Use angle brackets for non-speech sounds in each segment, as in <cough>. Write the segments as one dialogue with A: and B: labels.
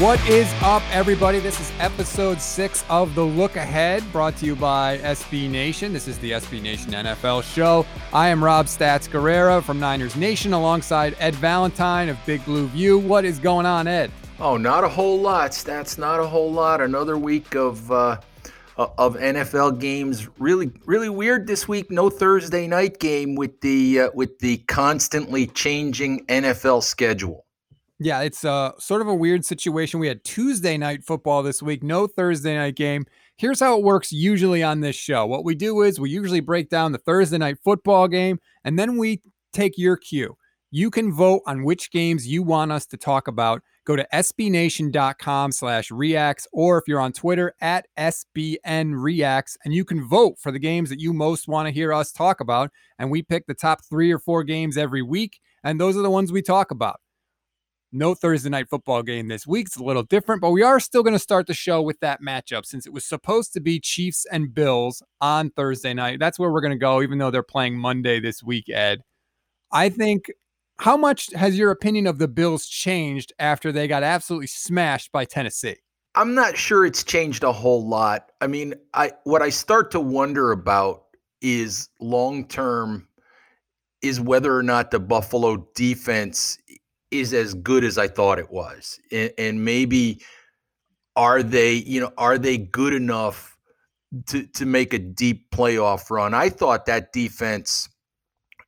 A: What is up, everybody? This is episode six of The Look Ahead, brought to you by SB Nation. This is the SB Nation NFL show. I am Rob Stats Guerrera from Niners Nation alongside Ed Valentine of Big Blue View. What is going on, Ed?
B: Oh, not a whole lot. Stats, not a whole lot. Another week of uh, of NFL games. Really, really weird this week. No Thursday night game with the uh, with the constantly changing NFL schedule.
A: Yeah, it's uh, sort of a weird situation. We had Tuesday night football this week, no Thursday night game. Here's how it works usually on this show. What we do is we usually break down the Thursday night football game, and then we take your cue. You can vote on which games you want us to talk about. Go to sbnation.com slash reacts, or if you're on Twitter, at sbnreacts, and you can vote for the games that you most want to hear us talk about. And we pick the top three or four games every week, and those are the ones we talk about. No Thursday night football game this week. It's a little different, but we are still going to start the show with that matchup since it was supposed to be Chiefs and Bills on Thursday night. That's where we're going to go, even though they're playing Monday this week, Ed. I think how much has your opinion of the Bills changed after they got absolutely smashed by Tennessee?
B: I'm not sure it's changed a whole lot. I mean, I what I start to wonder about is long term is whether or not the Buffalo defense is as good as I thought it was. And, and, maybe are they, you know, are they good enough to to make a deep playoff run? I thought that defense,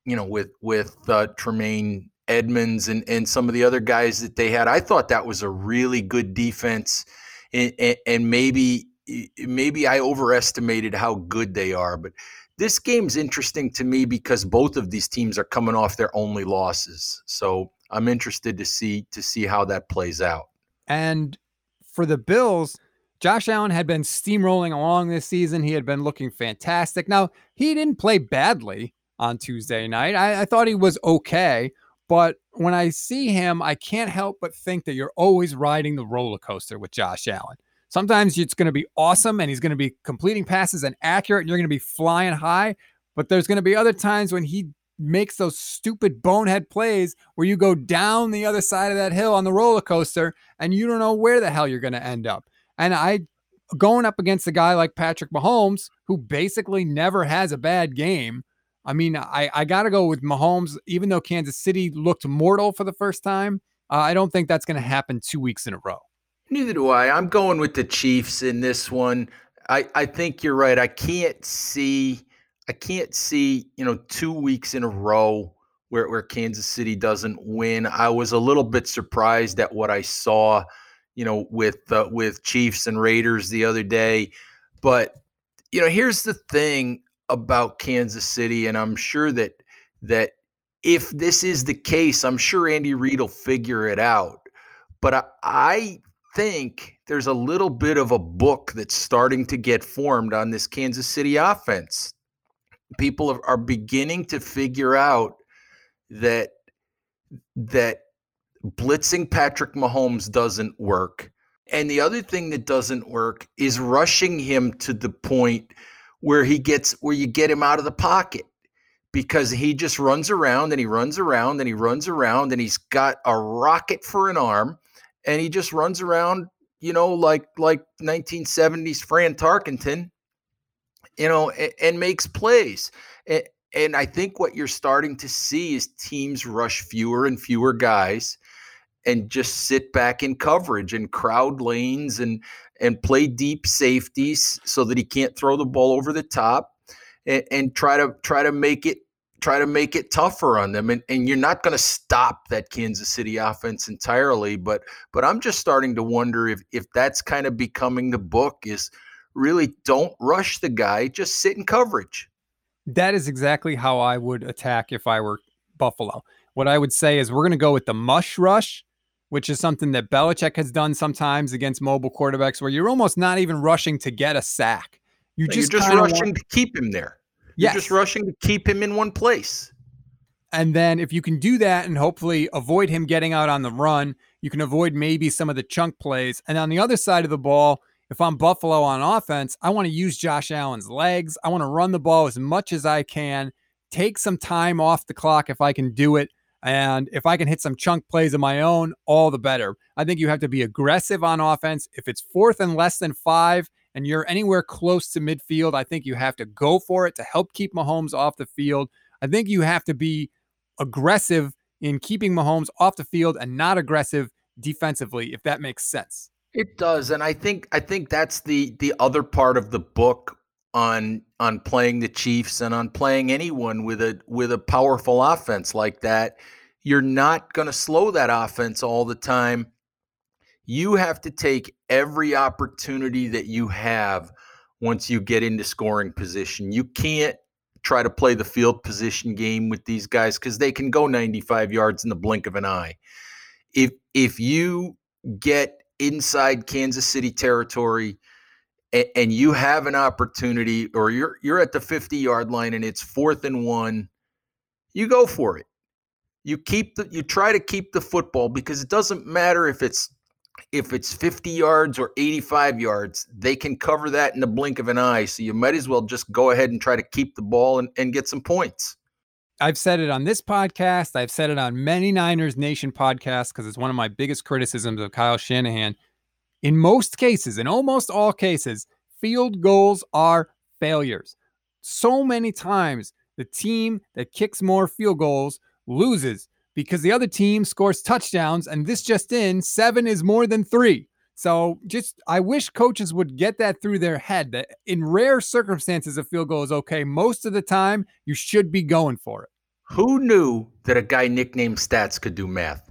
B: you know, with with uh, Tremaine Edmunds and and some of the other guys that they had, I thought that was a really good defense. And, and, and maybe maybe I overestimated how good they are, but this game's interesting to me because both of these teams are coming off their only losses. So I'm interested to see to see how that plays out.
A: And for the Bills, Josh Allen had been steamrolling along this season. He had been looking fantastic. Now, he didn't play badly on Tuesday night. I, I, thought he was okay. But when I see him, I can't help but think that you're always riding the roller coaster with Josh Allen. Sometimes it's going to be awesome and he's going to be completing passes and accurate and you're going to be flying high. But there's going to be other times when he makes those stupid bonehead plays where you go down the other side of that hill on the roller coaster and you don't know where the hell you're going to end up. And I going up against a guy like Patrick Mahomes who basically never has a bad game. I mean, I, I got to go with Mahomes, even though Kansas City looked mortal for the first time. Uh, I don't think that's going to happen two weeks in a row.
B: Neither do I. I'm going with the Chiefs in this one. I, I think you're right. I can't see I can't see, you know, two weeks in a row where, where Kansas City doesn't win. I was a little bit surprised at what I saw, you know, with uh, with Chiefs and Raiders the other day. But you know, here's the thing about Kansas City, and I'm sure that that if this is the case, I'm sure Andy Reid will figure it out. But I, I think there's a little bit of a book that's starting to get formed on this Kansas City offense people are, beginning to figure out that that blitzing Patrick Mahomes doesn't work. And the other thing that doesn't work is rushing him to the point where he gets where you get him out of the pocket because he just runs around and he runs around and he runs around and he's got a rocket for an arm and he just runs around, you know, like like 1970s Fran Tarkenton you know, and, and makes plays. And, and I think what you're starting to see is teams rush fewer and fewer guys and just sit back in coverage and crowd lanes and and play deep safeties so that he can't throw the ball over the top and, and try to try to make it try to make it tougher on them. And, and you're not going to stop that Kansas City offense entirely, but but I'm just starting to wonder if if that's kind of becoming the book is really don't rush the guy, just sit in coverage.
A: That is exactly how I would attack if I were Buffalo. What I would say is we're going to go with the mush rush, which is something that Belichick has done sometimes against mobile quarterbacks, where you're almost not even rushing to get a sack.
B: You just, just rushing want... to keep him there. Yes. You're just rushing to keep him in one place.
A: And then if you can do that and hopefully avoid him getting out on the run, you can avoid maybe some of the chunk plays. And on the other side of the ball, if I'm Buffalo on offense, I want to use Josh Allen's legs. I want to run the ball as much as I can, take some time off the clock if I can do it. And if I can hit some chunk plays of my own, all the better. I think you have to be aggressive on offense. If it's fourth and less than five and you're anywhere close to midfield, I think you have to go for it to help keep Mahomes off the field. I think you have to be aggressive in keeping Mahomes off the field and not aggressive defensively, if that makes sense.
B: It does, and I think I think that's the the other part of the book on on playing the Chiefs and on playing anyone with a with a powerful offense like that. You're not going to slow that offense all the time you have to take every opportunity that you have once you get into scoring position. You can't try to play the field position game with these guys because they can go 95 yards in the blink of an eye. If if you get inside Kansas City territory and, and you have an opportunity or you're you're at the 50 yard line and it's fourth and one, you go for it. You keep the you try to keep the football because it doesn't matter if it's if it's 50 yards or 85 yards, they can cover that in the blink of an eye. So you might as well just go ahead and try to keep the ball and, and get some points.
A: I've said it on this podcast. I've said it on many Niners Nation podcasts because it's one of my biggest criticisms of Kyle Shanahan. In most cases, in almost all cases, field goals are failures. So many times, the team that kicks more field goals loses because the other team scores touchdowns, and this just in, seven is more than three. So just I wish coaches would get that through their head that in rare circumstances a field goal is okay. Most of the time you should be going for it.
B: Who knew that a guy nicknamed Stats could do math?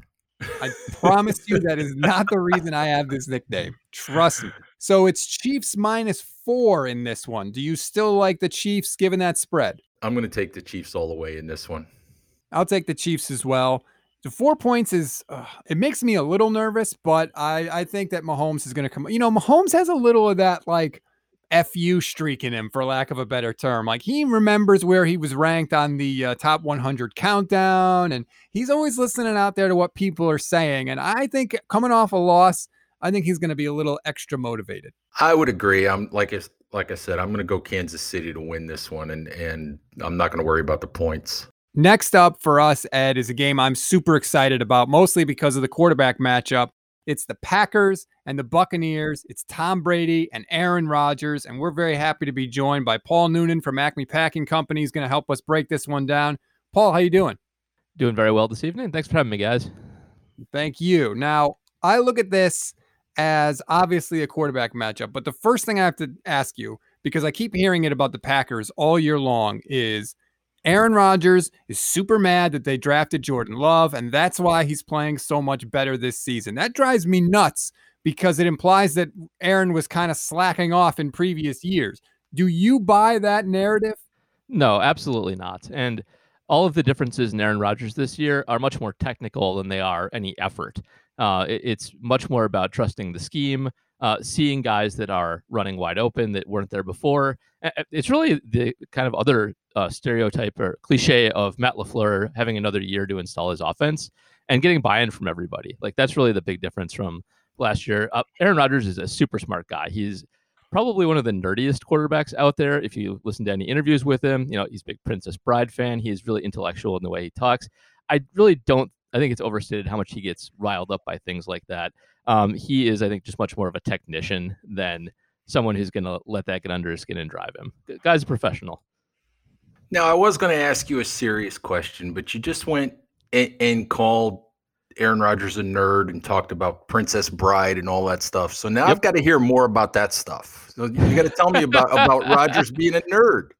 A: I promise you that is <laughs> not the reason I have this nickname. Trust me. So it's Chiefs minus four in this one. Do you still like the Chiefs given that spread?
B: I'm going to take the Chiefs all the way in this one.
A: I'll take the Chiefs as well. The four points is uh, it makes me a little nervous, but I I think that Mahomes is going to come. You know, Mahomes has a little of that like fu streak in him, for lack of a better term. Like he remembers where he was ranked on the uh, top 100 countdown, and he's always listening out there to what people are saying. And I think coming off a loss, I think he's going to be a little extra motivated.
B: I would agree. I'm like if like I said, I'm going to go Kansas City to win this one, and and I'm not going to worry about the points.
A: Next up for us, Ed, is a game I'm super excited about, mostly because of the quarterback matchup. It's the Packers and the Buccaneers. It's Tom Brady and Aaron Rodgers, and we're very happy to be joined by Paul Noonan from Acme Packing Company. He's going to help us break this one down. Paul, how you doing?
C: Doing very well this evening. Thanks for having me, guys.
A: Thank you. Now, I look at this as obviously a quarterback matchup, but the first thing I have to ask you, because I keep hearing it about the Packers all year long, is Aaron Rodgers is super mad that they drafted Jordan Love, and that's why he's playing so much better this season. That drives me nuts because it implies that Aaron was kind of slacking off in previous years. Do you buy that narrative?
C: No, absolutely not. And all of the differences in Aaron Rodgers this year are much more technical than they are any effort. Uh, it, it's much more about trusting the scheme, uh, seeing guys that are running wide open that weren't there before. It's really the kind of other uh, stereotype or cliche of Matt LaFleur having another year to install his offense and getting buy-in from everybody. Like that's really the big difference from last year. Uh, Aaron Rodgers is a super smart guy. He's probably one of the nerdiest quarterbacks out there. If you listen to any interviews with him, you know he's a big Princess Bride fan. He's really intellectual in the way he talks. I really don't. I think it's overstated how much he gets riled up by things like that. Um, he is, I think, just much more of a technician than someone who's going to let that get under his skin and drive him. The guy's a professional.
B: Now, I was going to ask you a serious question, but you just went and, and, called Aaron Rodgers a nerd and talked about Princess Bride and all that stuff. So now yep. I've got to hear more about that stuff. So you got to tell me about about Rodgers being a nerd.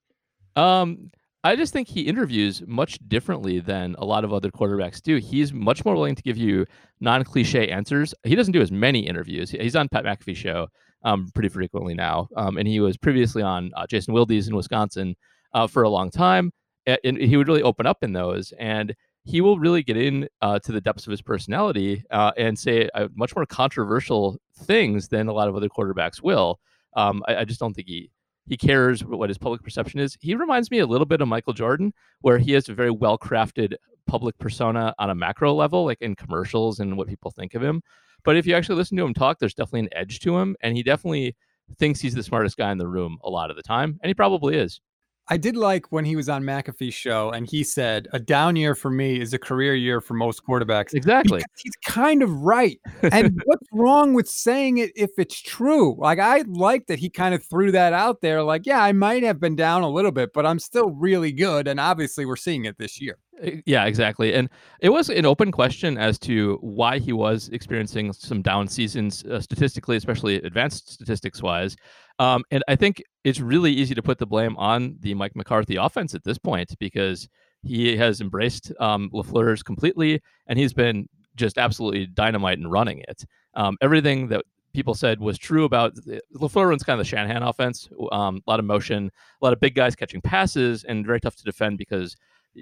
C: Um, I just think he interviews much differently than a lot of other quarterbacks do. He's much more willing to give you non-cliche answers. He doesn't do as many interviews. He's on Pat McAfee show um, pretty frequently now, um, and he was previously on uh, Jason Wilde's in Wisconsin uh, for a long time. And he would really open up in those, and he will really get in uh, to the depths of his personality uh, and say uh, much more controversial things than a lot of other quarterbacks will. Um, I, I, just don't think he he cares what his public perception is. He reminds me a little bit of Michael Jordan, where he has a very well crafted public persona on a macro level, like in commercials and what people think of him. But if you actually listen to him talk, there's definitely an edge to him, and he definitely thinks he's the smartest guy in the room a lot of the time, and he probably is.
A: I did like when he was on McAfee's show and he said, a down year for me is a career year for most quarterbacks.
C: Exactly.
A: he's kind of right. And <laughs> what's wrong with saying it if it's true? Like, I like that he kind of threw that out there. Like, yeah, I might have been down a little bit, but I'm still really good. And obviously, we're seeing it this year.
C: Yeah, exactly. And it was an open question as to why he was experiencing some down seasons uh, statistically, especially advanced statistics wise. Um, and I think it's really easy to put the blame on the Mike McCarthy offense at this point because he has embraced um, LaFleur's completely and he's been just absolutely dynamite in running it. Um, everything that people said was true about LaFleur runs kind of the Shanahan offense, um, a lot of motion, a lot of big guys catching passes, and very tough to defend because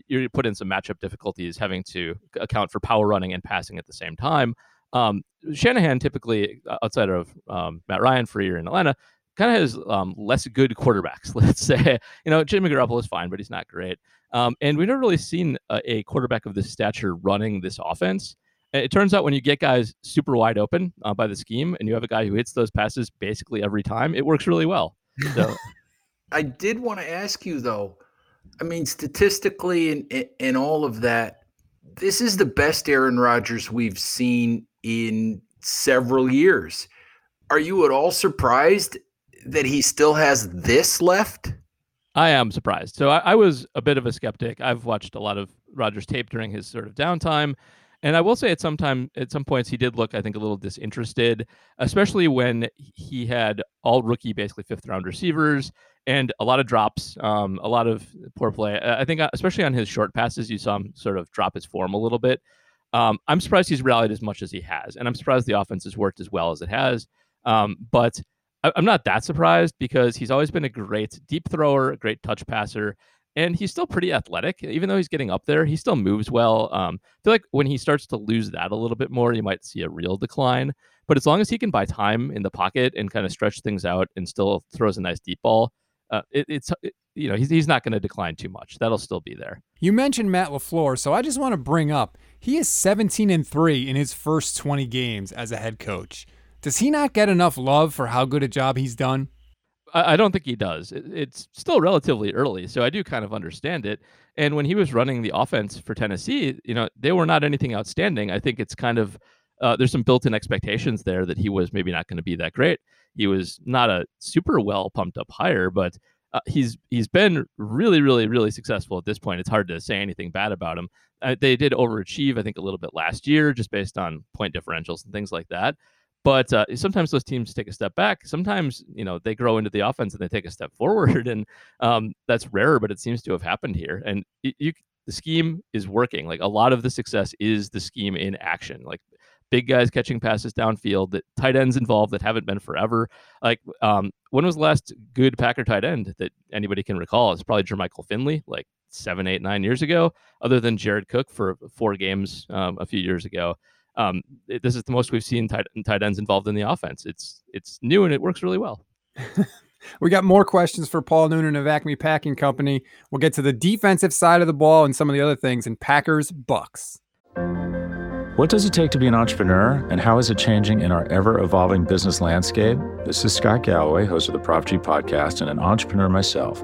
C: you put in some matchup difficulties having to account for power running and passing at the same time. Um, Shanahan typically, uh, outside of um, Matt Ryan for a year in Atlanta, kind of has um, less good quarterbacks. <laughs> Let's say, you know, Jimmy Garoppolo is fine, but he's not great. Um, and we've never really seen a, a, quarterback of this stature running this offense. It turns out when you get guys super wide open uh, by the scheme, and you have a guy who hits those passes basically every time, it works really well. So, <laughs>
B: I did want to ask you though I mean, statistically and and all of that, this is the best Aaron Rodgers we've seen in several years. Are you at all surprised that he still has this left?
C: I am surprised. So I, I was a bit of a skeptic. I've watched a lot of Rodgers tape during his sort of downtime. And I will say at some time, at some points, he did look, I think, a little disinterested, especially when he had all rookie, basically fifth round receivers and a lot of drops, um, a lot of poor play. I think, uh, especially on his short passes, you saw him sort of drop his form a little bit. Um, I'm surprised he's rallied as much as he has, and I'm surprised the offense has worked as well as it has. Um, but I, am not that surprised because he's always been a great deep thrower, a great touch passer, and he's still pretty athletic. Even though he's getting up there, he still moves well. Um, I feel like when he starts to lose that a little bit more, you might see a real decline. But as long as he can buy time in the pocket and kind of stretch things out and still throws a nice deep ball, uh, it, it's it, you know he's he's not going to decline too much. That'll still be there.
A: You mentioned Matt LaFleur, so I just want to bring up he is 17 and three in his first 20 games as a head coach. Does he not get enough love for how good a job he's done?
C: I, don't think he does. It, it's still relatively early, so I do kind of understand it. And when he was running the offense for Tennessee, you know they were not anything outstanding. I think it's kind of uh, there's some built-in expectations there that he was maybe not going to be that great. He was not a super well pumped up hire, but uh, he's he's been really, really, really successful at this point. It's hard to say anything bad about him. Uh, they did overachieve, I think, a little bit last year, just based on point differentials and things like that. But uh, sometimes those teams take a step back. Sometimes you know they grow into the offense and they take a step forward, <laughs> and um, that's rare, but it seems to have happened here. And you, the scheme is working. Like a lot of the success is the scheme in action. Like big guys catching passes downfield, that tight ends involved that haven't been forever. Like, um, when was the last good Packer tight end that anybody can recall? It's probably Jermichael Finley, like seven, eight, nine years ago, other than Jared Cook for four games um, a few years ago. Um, it, this is the most we've seen tight, tight ends involved in the offense. It's it's new and it works really well. <laughs>
A: we got more questions for Paul Noonan of Acme Packing Company. We'll get to the defensive side of the ball and some of the other things in Packers Bucks.
D: What does it take to be an entrepreneur, and how is it changing in our ever evolving business landscape? This is Scott Galloway, host of the Prop G podcast, and an entrepreneur myself.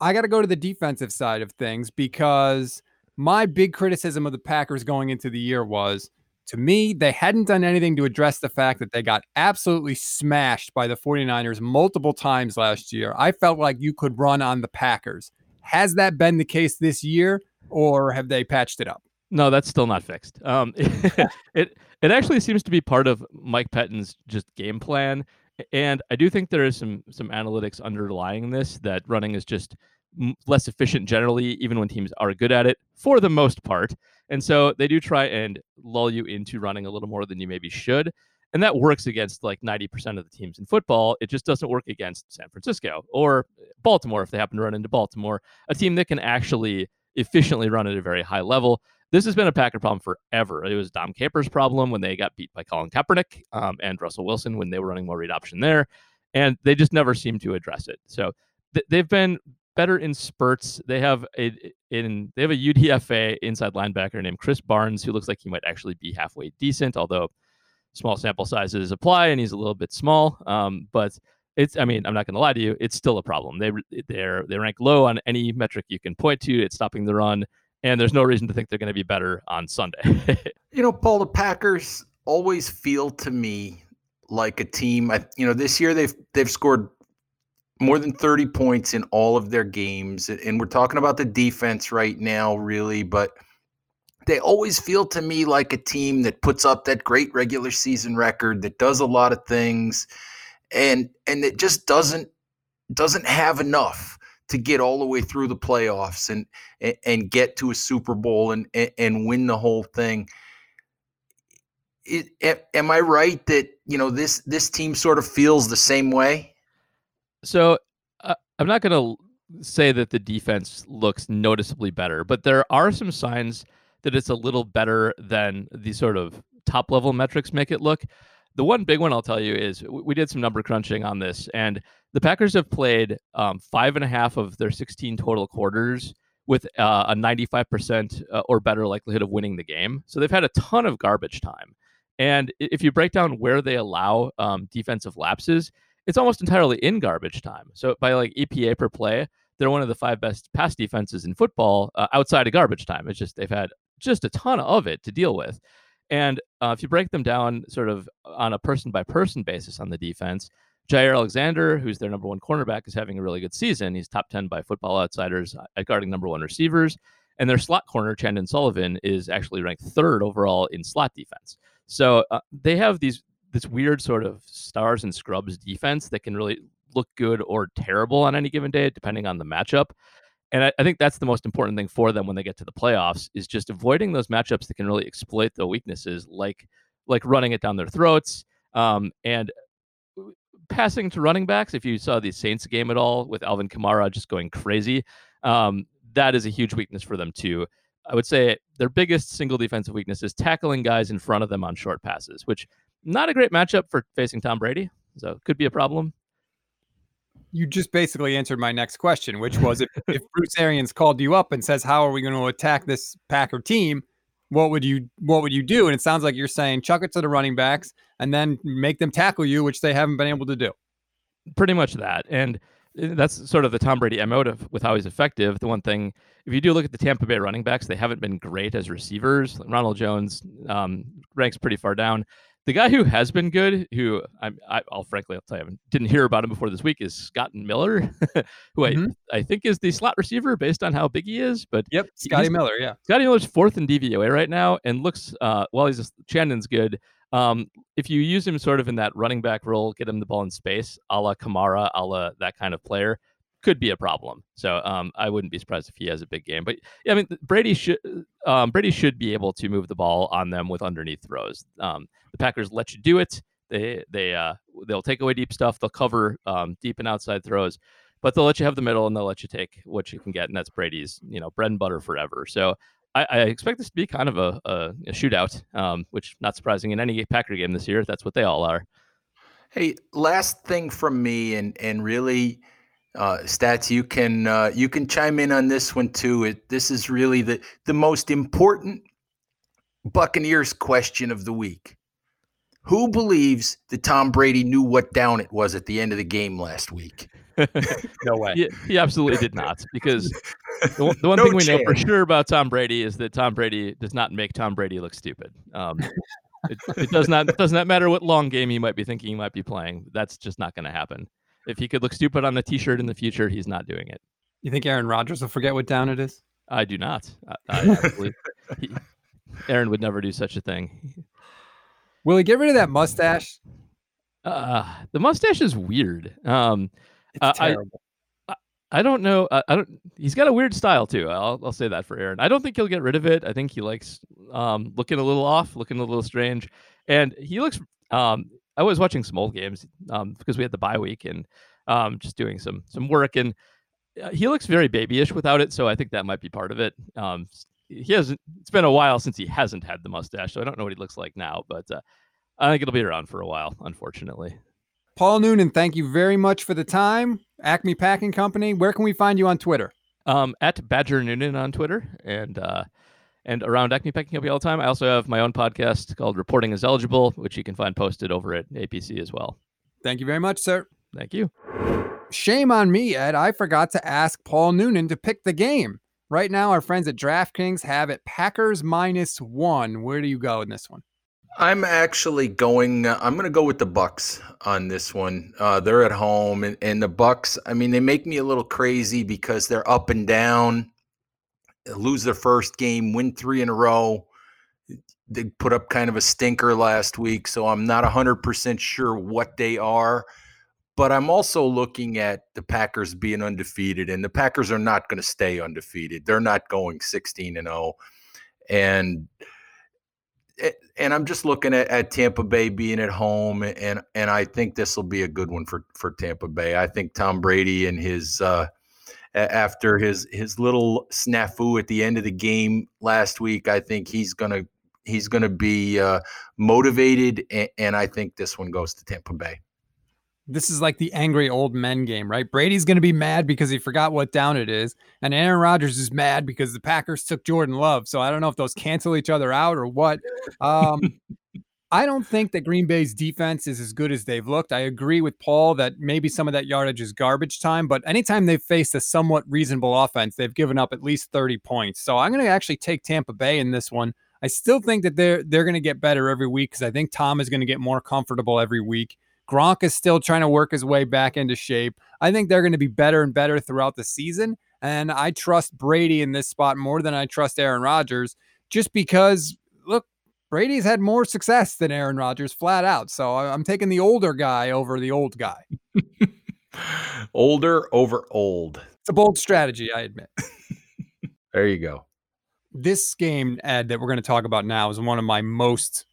A: I got to go to the defensive side of things because My big criticism of the Packers going into the year was to me, they hadn't done anything to address the fact that they got absolutely smashed by the 49ers multiple times last year. I felt like you could run on the Packers. Has that been the case this year, or have they patched it up?
C: No, that's still not fixed. Um, <laughs> it it actually seems to be part of Mike Pettine's just game plan, and I do think there is some some analytics underlying this that running is just less efficient generally, even when teams are good at it for the most part. And so they do try and lull you into running a little more than you maybe should. And that works against like 90% of the teams in football. It just doesn't work against San Francisco or eh, Baltimore if they happen to run into Baltimore, a team that can actually efficiently run at a very high level. This has been a Packer problem forever. It was Dom Capers' problem when they got beat by Colin Kaepernick um, and Russell Wilson when they were running more read option there. And they just never seem to address it. So th- they've been better in spurts. They have a in they have a UDFA inside linebacker named Krys Barnes who looks like he might actually be halfway decent, although small sample sizes apply and he's a little bit small. Um, but it's I mean I'm not going to lie to you, it's still a problem. They they're they rank low on any metric you can point to. It's stopping the run, and there's no reason to think they're going to be better on Sunday. <laughs>
B: you know, Paul, the Packers always feel to me like a team. I, You know, this year they've they've scored more than 30 points in all of their games. And we're talking about the defense right now, really, but they always feel to me like a team that puts up that great regular season record, that does a lot of things, and and it just doesn't doesn't have enough to get all the way through the playoffs and and, get to a Super Bowl and, and and win the whole thing. It, am I right that you know this this team sort of feels the same way?
C: So uh, I'm not going to say that the defense looks noticeably better, but there are some signs that it's a little better than the sort of top level metrics make it look. The one big one I'll tell you is we did some number crunching on this, and the Packers have played um, five and a half of their 16 total quarters with uh, a 95% uh, or better likelihood of winning the game. So they've had a ton of garbage time. And if you break down where they allow um, defensive lapses, it's almost entirely in garbage time. So by like EPA per play, they're one of the five best pass defenses in football uh, outside of garbage time. It's just they've had just a ton of it to deal with. And uh, if you break them down sort of on a person by person basis on the defense, Jaire Alexander, who's their number one cornerback, is having a really good season. He's top 10 by football outsiders at guarding number one receivers. And their slot corner, Chandon Sullivan, is actually ranked third overall in slot defense. So uh, they have these this weird sort of stars and scrubs defense that can really look good or terrible on any given day, depending on the matchup. And I, I, think that's the most important thing for them when they get to the playoffs is just avoiding those matchups that can really exploit the weaknesses, like like running it down their throats um, and passing to running backs. If you saw the Saints game at all with Alvin Kamara just going crazy, um, that is a huge weakness for them too. I would say their biggest single defensive weakness is tackling guys in front of them on short passes, which not a great matchup for facing Tom Brady. So could be a problem.
A: You just basically answered my next question, which was if, if Bruce Arians called you up and says, How are we going to attack this Packer team? What would you what would you do? And it sounds like you're saying chuck it to the running backs and then make them tackle you, which they haven't been able to do.
C: Pretty much that. And uh, that's sort of the Tom Brady emotive with how he's effective. The one thing, if you do look at the Tampa Bay running backs, they haven't been great as receivers. Ronald Jones um, ranks pretty far down. The guy who has been good, who I'm, I, will frankly, I'll tell you, I didn't hear about him before this week, is Scott Miller, <laughs> who mm-hmm. I, I think is the slot receiver based on how big he is. But
A: yep, Scotty Miller, yeah,
C: Scotty Miller's fourth in DVOA right now, and looks uh, while he's a, Chandon's good. Um, if you use him sort of in that running back role, get him the ball in space, a la Kamara, a la that kind of player, could be a problem. So um, I wouldn't be surprised if he has a big game. But yeah, I mean, Brady should um, Brady should be able to move the ball on them with underneath throws. Um, the Packers let you do it. They they uh, they'll take away deep stuff. They'll cover um, deep and outside throws, but they'll let you have the middle and they'll let you take what you can get, and that's Brady's you know bread and butter forever. So. I, expect this to be kind of a, a, a shootout, um, which not surprising in any Packer game this year. That's what they all are.
B: Hey, last thing from me, and and really, uh, stats you can uh, you can chime in on this one too. It, this is really the the most important Buccaneers question of the week. Who believes that Tom Brady knew what down it was at the end of the game last week? <laughs>
A: no way.
C: He, he absolutely did not because the, one- the one <laughs>
B: No
C: thing we know for sure about Tom Brady is that Tom Brady does not make Tom Brady look stupid. Um, it, it does not does not matter what long game he might be thinking he might be playing. That's just not going to happen. If he could look stupid on a T-shirt in the future, he's not doing it.
A: You think Aaron Rodgers will forget what down it is?
C: I do not. I, <laughs> I he, Aaron would never do such a thing.
A: Will he get rid of that mustache?
C: Uh, the mustache is weird. Um,
A: It's
C: Uh, I-
A: terrible.
C: I don't know. I, I don't. He's got a weird style too. I'll I'll say that for Aaron. I don't think he'll get rid of it. I think he likes um, looking a little off, looking a little strange, and he looks. Um, I was watching some old games um, because we had the bye week and um, just doing some some work, and uh, he looks very babyish without it. So I think that might be part of it. Um, he hasn't. It's been a while since he hasn't had the mustache, so I don't know what he looks like now. But uh, I think it'll be around for a while, unfortunately.
A: Paul Noonan, thank you very much for the time. Acme Packing Company. Where can we find you on Twitter?
C: um, at Badger Noonan on Twitter and uh, and around Acme Packing Company all the time. I also have my own podcast called Reporting is Eligible, which you can find posted over at APC as well.
A: Thank you very much, sir.
C: Thank you.
A: Shame on me, Ed. I forgot to ask Paul Noonan to pick the game. Right now, our friends at DraftKings have it Packers minus one. Where do you go in this one?
B: I'm actually going. Uh, I'm going to go with the Bucks on this one. Uh, they're at home, and, and the Bucks. I mean, they make me a little crazy because they're up and down. Lose their first game, win three in a row. They put up kind of a stinker last week, so I'm not 100% sure what they are. But I'm also looking at the Packers being undefeated, and the Packers are not going to stay undefeated. They're not going 16 and 0. And and I'm just looking at, at Tampa Bay being at home, and and I think this will be a good one for for Tampa Bay. I think Tom Brady and his uh, after his his little snafu at the end of the game last week, I think he's gonna he's gonna be uh, motivated, and, and I think this one goes to Tampa Bay.
A: This is like the angry old men game, right? Brady's going to be mad because he forgot what down it is, and Aaron Rodgers is mad because the Packers took Jordan Love. So I don't know if those cancel each other out or what. Um, <laughs> I don't think that Green Bay's defense is as good as they've looked. I agree with Paul that maybe some of that yardage is garbage time, but anytime they've faced a somewhat reasonable offense, they've given up at least 30 points. So I'm going to actually take Tampa Bay in this one. I still think that they're they're going to get better every week because I think Tom is going to get more comfortable every week. Gronk is still trying to work his way back into shape. I think they're going to be better and better throughout the season. And I trust Brady in this spot more than I trust Aaron Rodgers, just because, Brady's had more success than Aaron Rodgers flat out. So I'm taking the older guy over the old guy. <laughs>
B: Older over old.
A: It's a bold strategy, I admit. <laughs>
B: There you go.
A: This game, Ed, that we're going to talk about now is one of my most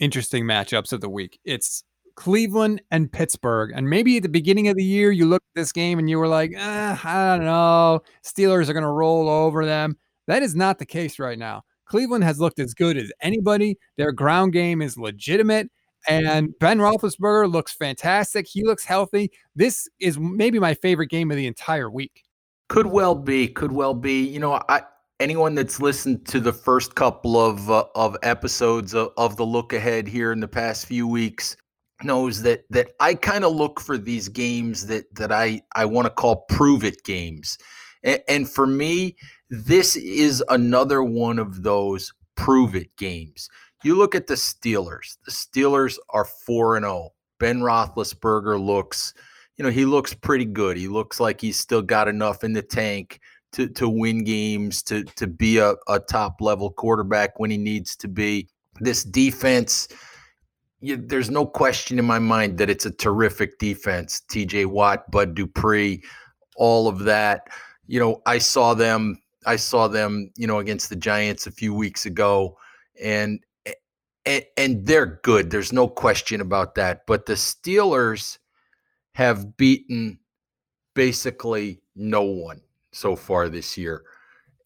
A: interesting matchups of the week. It's Cleveland and Pittsburgh. And maybe at the beginning of the year, you looked at this game and you were like, eh, I don't know. Steelers are going to roll over them. That is not the case right now. Cleveland has looked as good as anybody. Their ground game is legitimate. And Ben Roethlisberger looks fantastic. He looks healthy. This is maybe my favorite game of the entire week.
B: Could well be. Could well be. You know, I anyone that's listened to the first couple of uh, of episodes of, of the look ahead here in the past few weeks knows that that I kind of look for these games that that I I want to call prove it games. And, and for me, this is another one of those prove it games. You look at the Steelers. The Steelers are 4 and 0. Ben Roethlisberger looks you know, he looks pretty good. He looks like he's still got enough in the tank to to win games, to to be a, a top level quarterback when he needs to be. This defense, you, there's no question in my mind that it's a terrific defense. T.J. Watt, Bud Dupree, all of that. You know, I saw them. I saw them. You know, against the Giants a few weeks ago, and eh, and, and they're good. There's no question about that. But the Steelers have beaten basically no one so far this year.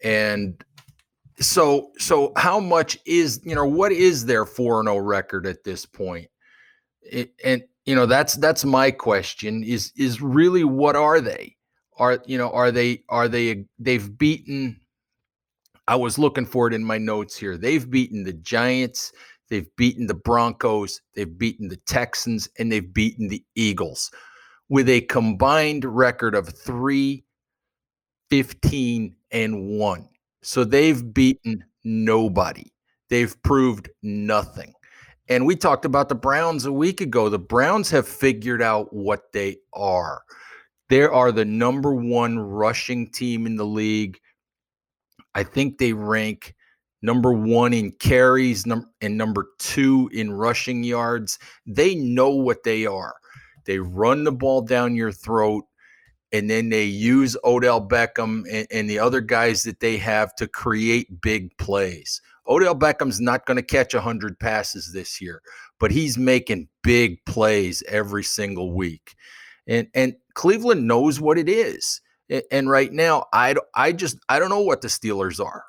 B: And so so how much is, you know, what is their 4 and 0 record at this point? It, and you know, that's that's my question is is really what are they? Are you know, are they are they they've beaten I was looking for it in my notes here. They've beaten the Giants, they've beaten the Broncos, they've beaten the Texans, and they've beaten the Eagles. with a combined record of 3 15 and 1. So they've beaten nobody. They've proved nothing. And we talked about the Browns a week ago. The Browns have figured out what they are. They are the number one rushing team in the league. I think they rank number one in carries and number two in rushing yards. They know what they are. They run the ball down your throat, and then they use Odell Beckham and, and the other guys that they have to create big plays. Odell Beckham's not going to catch 100 passes this year, but he's making big plays every single week. And and Cleveland knows what it is. And right now, I I just I don't know what the Steelers are.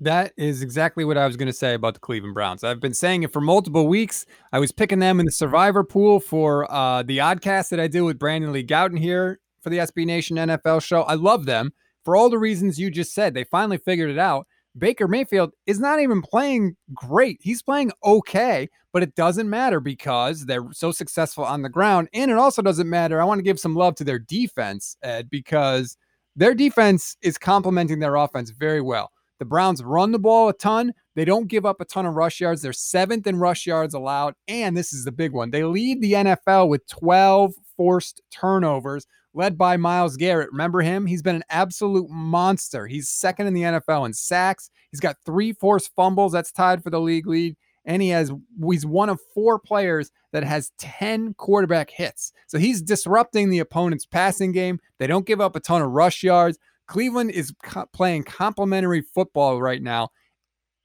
A: That is exactly what I was going to say about the Cleveland Browns. I've been saying it for multiple weeks. I was picking them in the survivor pool for uh, the oddcast that I do with Brandon Lee Gowton here for the SB Nation NFL show. I love them for all the reasons you just said. They finally figured it out. Baker Mayfield is not even playing great. He's playing okay, but it doesn't matter because they're so successful on the ground. And it also doesn't matter. I want to give some love to their defense, Ed, because their defense is complementing their offense very well. The Browns run the ball a ton. They don't give up a ton of rush yards. They're seventh in rush yards allowed. And this is the big one. They lead the NFL with 12 forced turnovers, led by Myles Garrett. Remember him? He's been an absolute monster. He's second in the NFL in sacks. He's got three forced fumbles. That's tied for the league lead. And he has he's one of four players that has 10 quarterback hits. So he's disrupting the opponent's passing game. They don't give up a ton of rush yards. Cleveland is co- playing complementary football right now.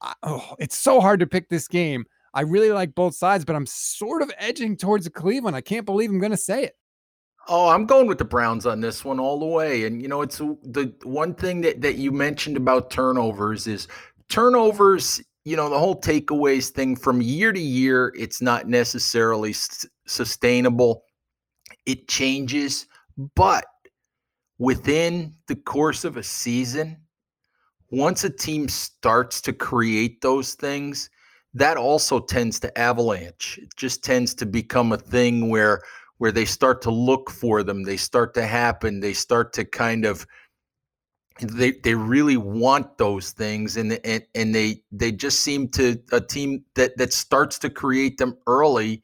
A: I, oh, it's so hard to pick this game. I really like both sides, but I'm sort of edging towards Cleveland. I can't believe I'm going to say it.
B: Oh, I'm going with the Browns on this one all the way. And you know, it's the one thing that that you mentioned about turnovers is turnovers. You know, the whole takeaways thing from year to year, it's not necessarily s- sustainable. It changes, but within the course of a season, once a team starts to create those things, that also tends to avalanche. It just tends to become a thing where where they start to look for them, they start to happen, they start to kind of they they really want those things and and, and they they just seem to a team that that starts to create them early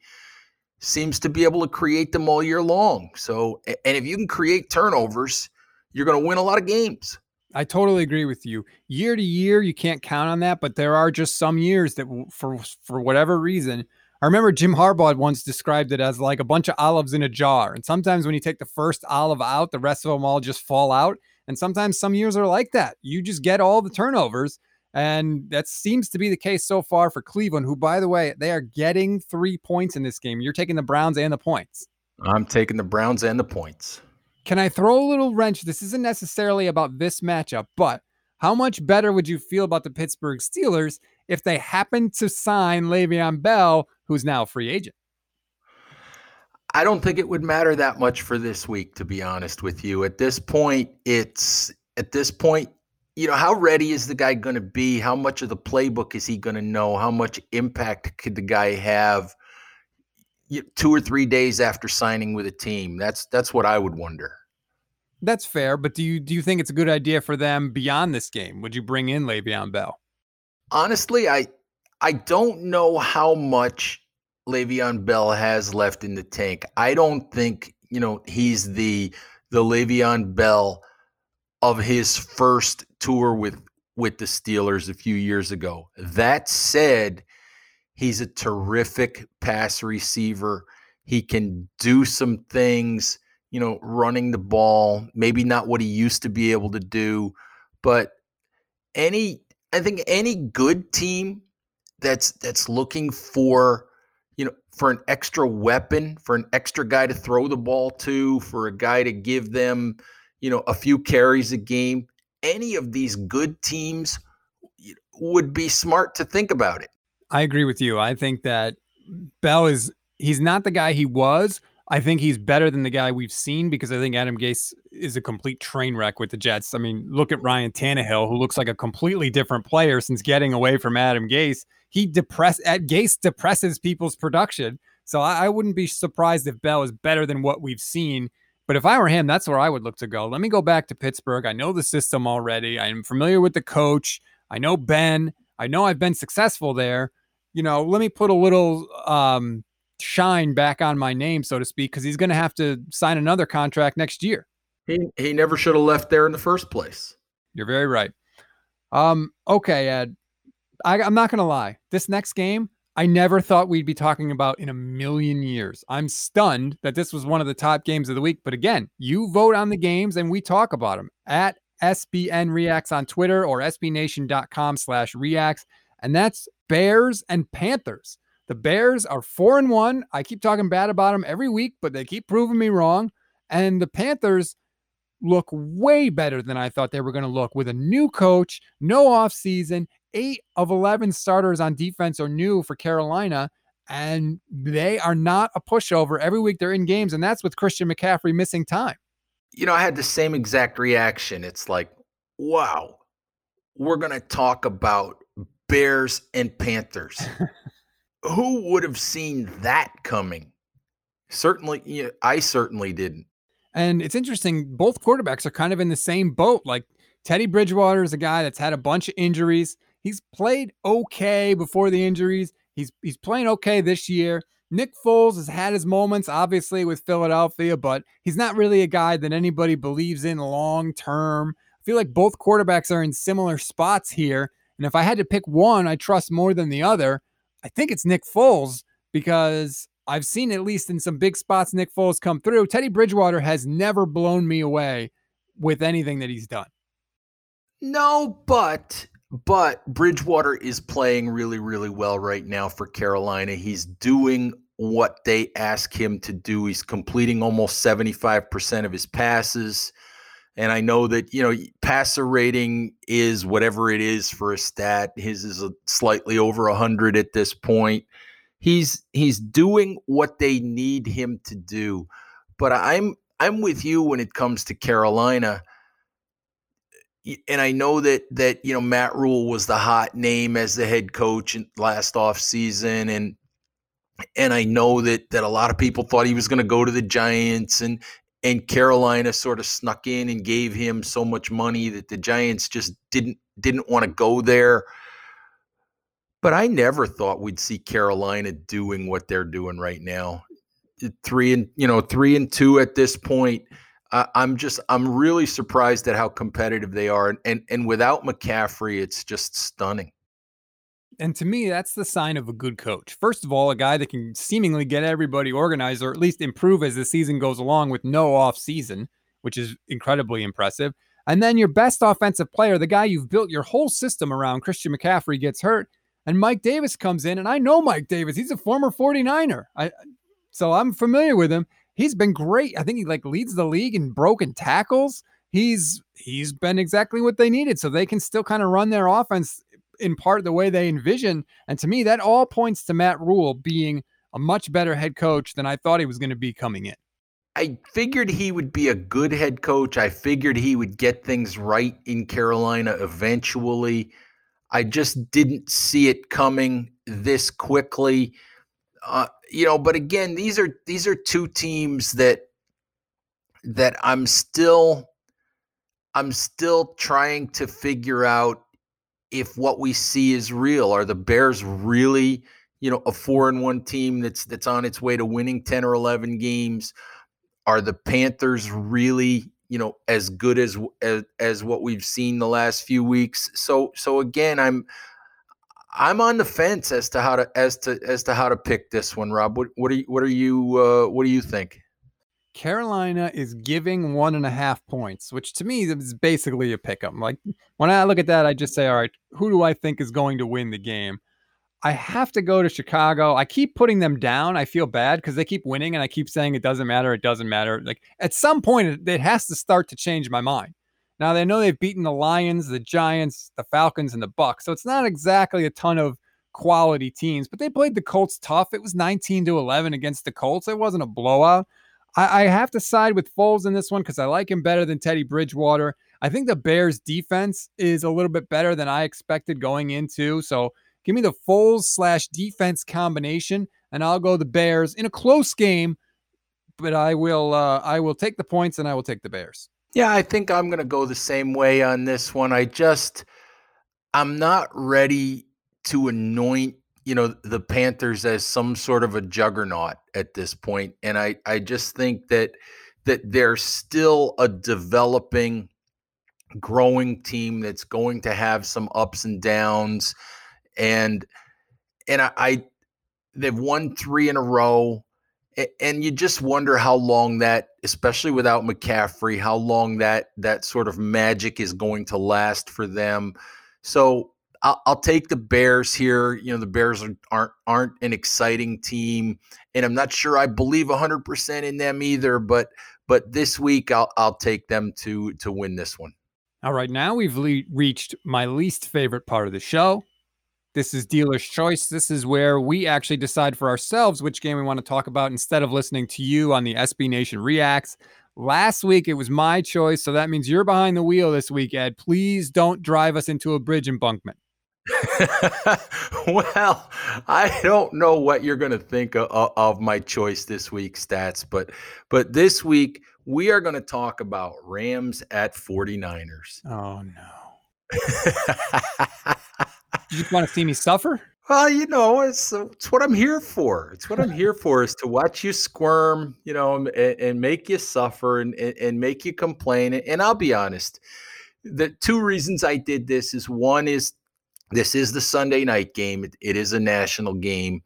B: seems to be able to create them all year long. So, and if you can create turnovers, you're going to win a lot of games.
A: I totally agree with you. Year to year, you can't count on that, but there are just some years that, for for whatever reason, I remember Jim Harbaugh once described it as like a bunch of olives in a jar. And sometimes when you take the first olive out, the rest of them all just fall out. And sometimes some years are like that. You just get all the turnovers. And that seems to be the case so far for Cleveland, who, by the way, they are getting three points in this game. You're taking the Browns and the points.
B: I'm taking the Browns and the points.
A: Can I throw a little wrench? This isn't necessarily about this matchup, but how much better would you feel about the Pittsburgh Steelers if they happened to sign Le'Veon Bell, who's now a free agent?
B: I don't think it would matter that much for this week, to be honest with you. At this point, it's at this point, you know, how ready is the guy going to be? How much of the playbook is he going to know? How much impact could the guy have two or three days after signing with a team? That's that's what I would wonder.
A: That's fair, but do you do you think it's a good idea for them beyond this game? Would you bring in Le'Veon Bell?
B: Honestly, I I don't know how much Le'Veon Bell has left in the tank. I don't think you know he's the the Le'Veon Bell of his first tour with with the Steelers a few years ago. That said, he's a terrific pass receiver. He can do some things you know, running the ball, maybe not what he used to be able to do, but any I think any good team that's that's looking for you know for an extra weapon, for an extra guy to throw the ball to, for a guy to give them, you know, a few carries a game, any of these good teams would be smart to think about it.
A: I agree with you. I think that Bell is he's not the guy he was, I think he's better than the guy we've seen because I think Adam Gase is a complete train wreck with the Jets. I mean, look at Ryan Tannehill, who looks like a completely different player since getting away from Adam Gase. He depress at Gase depresses people's production. So I, I wouldn't be surprised if Bell is better than what we've seen. But if I were him, that's where I would look to go. Let me go back to Pittsburgh. I know the system already. I'm familiar with the coach. I know Ben. I know I've been successful there. You know, let me put a little um, shine back on my name, so to speak, because he's going to have to sign another contract next year.
B: He he never should have left there in the first place.
A: You're very right. Um, okay, Ed. I, I'm not gonna lie. This next game, I never thought we'd be talking about in a million years. I'm stunned that this was one of the top games of the week. But again, you vote on the games and we talk about them at SBN Reacts on Twitter or SBNation.com slash reacts. And that's Bears and Panthers. The Bears are four and one. I keep talking bad about them every week, but they keep proving me wrong. And the Panthers look way better than I thought they were going to look with a new coach, no offseason. Eight of 11 starters on defense are new for Carolina, and they are not a pushover. Every week they're in games, and that's with Christian McCaffrey missing time.
B: You know, I had the same exact reaction. It's like, wow, we're going to talk about Bears and Panthers. <laughs> Who would have seen that coming? Certainly, you know, I certainly didn't.
A: And it's interesting, both quarterbacks are kind of in the same boat. Like Teddy Bridgewater is a guy that's had a bunch of injuries. He's played okay before the injuries. He's he's playing okay this year. Nick Foles has had his moments, obviously, with Philadelphia, but he's not really a guy that anybody believes in long term. I feel like both quarterbacks are in similar spots here. And if I had to pick one I trust more than the other, I think it's Nick Foles because I've seen at least in some big spots Nick Foles come through. Teddy Bridgewater has never blown me away with anything that he's done.
B: No, but but Bridgewater is playing really really well right now for Carolina. He's doing what they ask him to do. He's completing almost 75% of his passes. And I know that, you know, passer rating is whatever it is for a stat. His is a slightly over 100 at this point he's he's doing what they need him to do. But I'm I'm with you when it comes to Carolina. And I know that that you know Matt Rhule was the hot name as the head coach in last off season, and and I know that that a lot of people thought he was going to go to the Giants and and Carolina sort of snuck in and gave him so much money that the Giants just didn't didn't want to go there. But I never thought we'd see Carolina doing what they're doing right now. Three and you know three and two at this point. Uh, I'm just I'm really surprised at how competitive they are, and, and and without McCaffrey, it's just stunning.
A: And to me, that's the sign of a good coach. First of all, a guy that can seemingly get everybody organized or at least improve as the season goes along with no off season, which is incredibly impressive. And then your best offensive player, the guy you've built your whole system around, Christian McCaffrey, gets hurt and Mike Davis comes in, and I know Mike Davis. He's a former 49er. I so I'm familiar with him. He's been great. I think he like leads the league in broken tackles. He's he's been exactly what they needed. So they can still kind of run their offense in part the way they envision. And to me, that all points to Matt Rhule being a much better head coach than I thought he was going to be coming in.
B: I figured he would be a good head coach. I figured he would get things right in Carolina eventually. I just didn't see it coming this quickly. Uh, you know, but again, these are these are two teams that that I'm still I'm still trying to figure out if what we see is real. Are the Bears really, you know, a four and one team that's that's on its way to winning 10 or 11 games? Are the Panthers really, you know as good as as, as what we've seen the last few weeks so so again i'm i'm on the fence as to how to as to as to how to pick this one rob what what are you what are you uh, what do you think
A: Carolina is giving one and a half points, which to me is basically a pick 'em. Like when I look at that, I just say, all right, who do I think is going to win the game? I have to go to Chicago. I keep putting them down. I feel bad because they keep winning and I keep saying it doesn't matter. It doesn't matter. Like at some point, it, it has to start to change my mind. Now they know they've beaten the Lions, the Giants, the Falcons, and the Bucs. So it's not exactly a ton of quality teams, but they played the Colts tough. It was 19 to 11 against the Colts. It wasn't a blowout. I, I have to side with Foles in this one because I like him better than Teddy Bridgewater. I think the Bears defense is a little bit better than I expected going into. So Give me the Foles slash defense combination. and I'll go the Bears in a close game, but I will uh, I will take the points and I will take the Bears.
B: Yeah, I think I'm going to go the same way on this one. I just I'm not ready to anoint, you know, the Panthers as some sort of a juggernaut at this point and I I just think that that they're still a developing growing team that's going to have some ups and downs and and I, I they've won 3 in a row and you just wonder how long that especially without McCaffrey how long that that sort of magic is going to last for them. So I'll, I'll take the Bears here. You know the Bears aren't aren't an exciting team and I'm not sure I believe 100% in them either but but this week I'll I'll take them to to win this one.
A: All right now we've le- reached my least favorite part of the show this is dealer's choice. This is where we actually decide for ourselves which game we want to talk about instead of listening to you on the SB Nation Reacts. Last week it was my choice, so that means you're behind the wheel this week, Ed. Please don't drive us into a bridge embankment. <laughs>
B: well, I don't know what you're going to think of, of, my choice this week, stats, but but this week we are going to talk about Rams at 49ers.
A: Oh no. <laughs> You just want to see me suffer?
B: Well, you know, it's uh, it's what I'm here for. It's what I'm here for is to watch you squirm, you know, and, and make you suffer and, and make you complain. And I'll be honest, the two reasons I did this is one is this is the Sunday night game. it, it is a national game.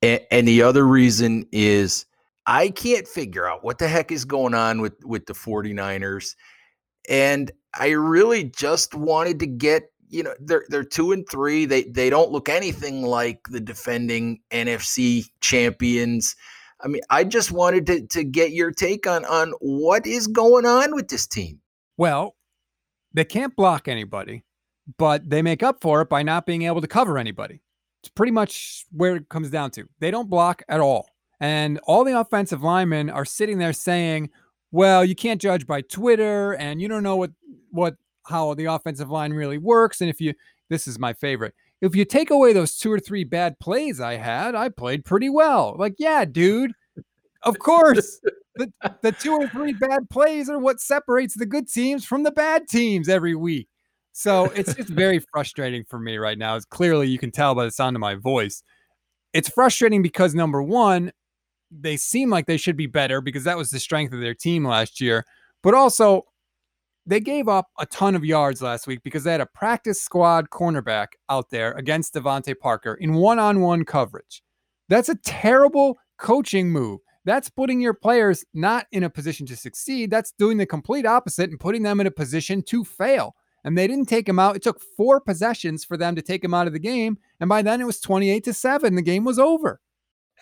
B: And, and the other reason is I can't figure out what the heck is going on with with the 49ers. And I really just wanted to get you know they're they're two and three. They they don't look anything like the defending NFC champions. I mean, I just wanted to to get your take on on what is going on with this team.
A: Well, they can't block anybody, but they make up for it by not being able to cover anybody. It's pretty much where it comes down to. They don't block at all. And all the offensive linemen are sitting there saying, well, you can't judge by Twitter and you don't know what what how the offensive line really works. And if you, this is my favorite, if you take away those two or three bad plays I had, I played pretty well. Like, yeah, dude, of course. the, the two or three bad plays are what separates the good teams from the bad teams every week. So it's just very <laughs> frustrating for me right now. It's clearly you can tell by the sound of my voice. It's frustrating because number one, they seem like they should be better because that was the strength of their team last year. But also, they gave up a ton of yards last week because they had a practice squad cornerback out there against DeVante Parker in one on one coverage. That's a terrible coaching move. That's putting your players not in a position to succeed. That's doing the complete opposite and putting them in a position to fail. And they didn't take him out. It took four possessions for them to take him out of the game. And by then it was 28 to 7. The game was over.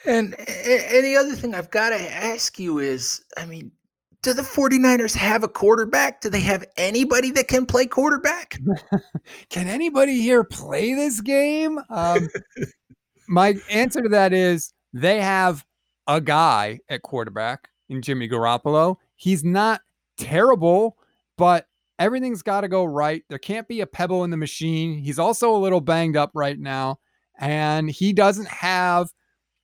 B: And, and the other thing I've got to ask you is I mean, do the 49ers have a quarterback? Do they have anybody that can play quarterback? <laughs>
A: can anybody here play this game? Um, my answer to that is they have a guy at quarterback in Jimmy Garoppolo. He's not terrible, but everything's got to go right. There can't be a pebble in the machine. He's also a little banged up right now, and he doesn't have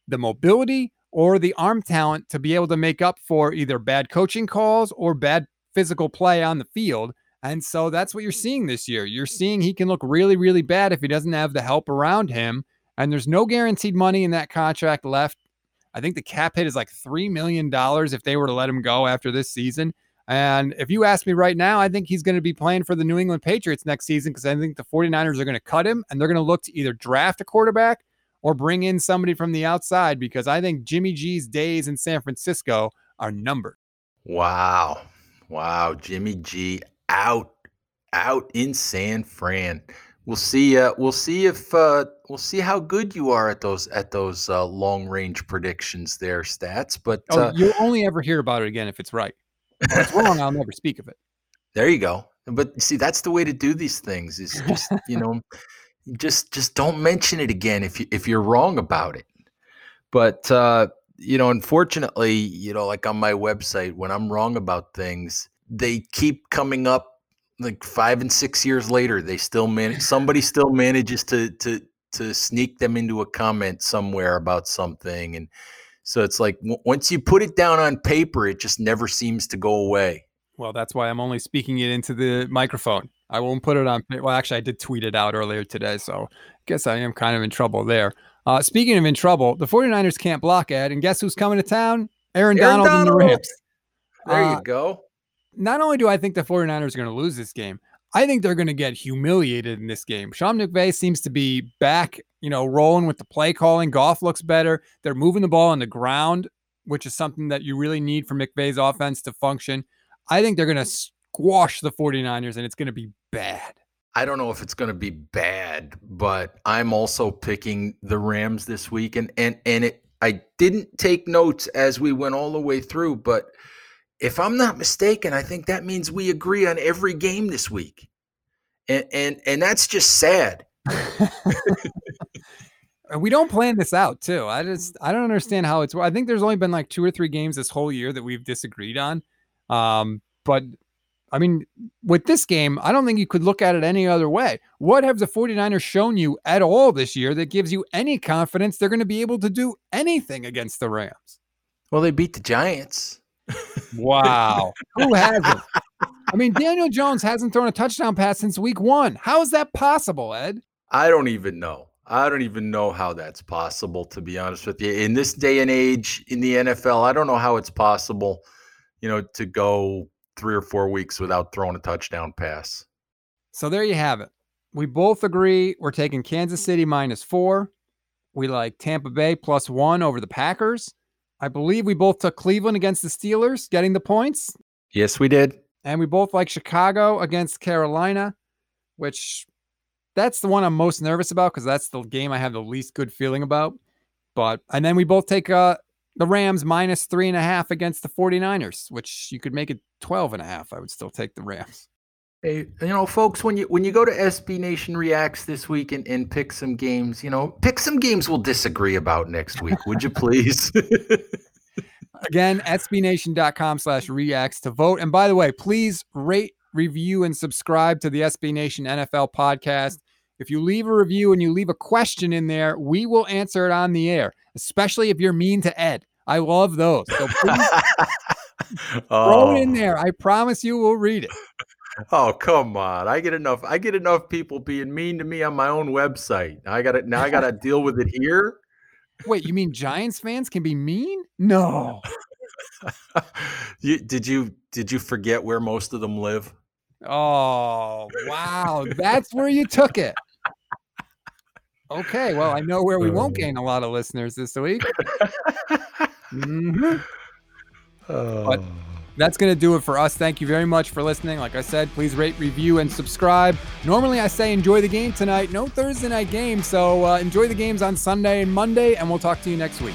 A: the mobility or the arm talent to be able to make up for either bad coaching calls or bad physical play on the field. And so that's what you're seeing this year. You're seeing he can look really, really bad if he doesn't have the help around him. And there's no guaranteed money in that contract left. I think the cap hit is like $3 million if they were to let him go after this season. And if you ask me right now, I think he's going to be playing for the New England Patriots next season because I think the 49ers are going to cut him and they're going to look to either draft a quarterback or bring in somebody from the outside because I think Jimmy G's days in San Francisco are numbered.
B: Wow. Wow. Jimmy G out out in San Fran. We'll see uh, we'll see if uh, we'll see how good you are at those at those uh, long range predictions there stats but
A: oh, uh you'll only ever hear about it again if it's right. If it's wrong, I'll never speak of it. <laughs>
B: There you go. But see, that's the way to do these things. Is just you know, just just don't mention it again if you if you're wrong about it. But uh, you know, unfortunately, you know, like on my website, when I'm wrong about things, they keep coming up like five and six years later. They still manage. <laughs> Somebody still manages to to to sneak them into a comment somewhere about something and so it's like w- once you put it down on paper it just never seems to go away
A: Well, that's why I'm only speaking it into the microphone. I won't put it on. Well, actually, I did tweet it out earlier today, so I guess I am kind of in trouble there. Uh, speaking of in trouble, the 49ers can't block Ed, and guess who's coming to town? Aaron,
B: Aaron
A: Donald, and the Rams.
B: there
A: Uh,
B: you go
A: Not only do I think the 49ers are going to lose this game, I think they're going to get humiliated in this game. Sean McVay seems to be back, you know, rolling with the play calling. Goff looks better. They're moving the ball on the ground, which is something that you really need for McVay's offense to function. I think they're going to squash the 49ers and it's going to be bad.
B: I don't know if it's going to be bad, but I'm also picking the Rams this week, and and and it. I didn't take notes as we went all the way through, but if I'm not mistaken, I think that means we agree on every game this week, and and and that's just sad. <laughs> <laughs>
A: We don't plan this out too. I just I don't understand how it's. I think there's only been like two or three games this whole year that we've disagreed on. Um, but I mean, with this game, I don't think you could look at it any other way. What have the 49ers shown you at all this year that gives you any confidence they're going to be able to do anything against the Rams?
B: Well, they beat the Giants.
A: Wow. <laughs> Who hasn't? I mean, Daniel Jones hasn't thrown a touchdown pass since week one. How is that possible, Ed?
B: I don't even know. I don't even know how that's possible, to be honest with you. In this day and age in the NFL, I don't know how it's possible, you know, to go three or four weeks without throwing a touchdown pass.
A: So there you have it. We both agree we're taking Kansas City minus four. We like Tampa Bay plus one over the Packers. I believe we both took Cleveland against the Steelers, getting the points.
B: Yes, we did.
A: And we both like Chicago against Carolina, which that's the one I'm most nervous about because that's the game I have the least good feeling about. But and then we both take uh the Rams minus three and a half against the 49ers, which you could make it 12 and a half. I would still take the Rams.
B: Hey, you know, folks, when you when you go to SB Nation Reacts this week and, and pick some games, you know, pick some games we'll disagree about next week, would you please? <laughs>
A: Again, sbnation.com slash reacts to vote. And by the way, please rate, review, and subscribe to the SB Nation NFL podcast. If you leave a review and you leave a question in there, we will answer it on the air, especially if you're mean to Ed. I love those. So please <laughs> throw it in
B: Oh.
A: there. I promise you we'll read it.
B: Oh, come on. I get enough I get enough people being mean to me on my own website. I got to now I got to deal with it here.
A: Wait, you mean Giants fans can be mean? No. <laughs>
B: you, did you did you forget where most of them live?
A: Oh, wow. That's where you took it. Okay. Well, I know where we won't
B: Oh.
A: gain a lot of listeners this week. <laughs> Mhm.
B: Oh.
A: That's going to do it for us. Thank you very much for listening. Like I said, please rate, review, and subscribe. Normally, I say enjoy the game tonight. No Thursday night game. So uh, enjoy the games on Sunday and Monday, and we'll talk to you next week.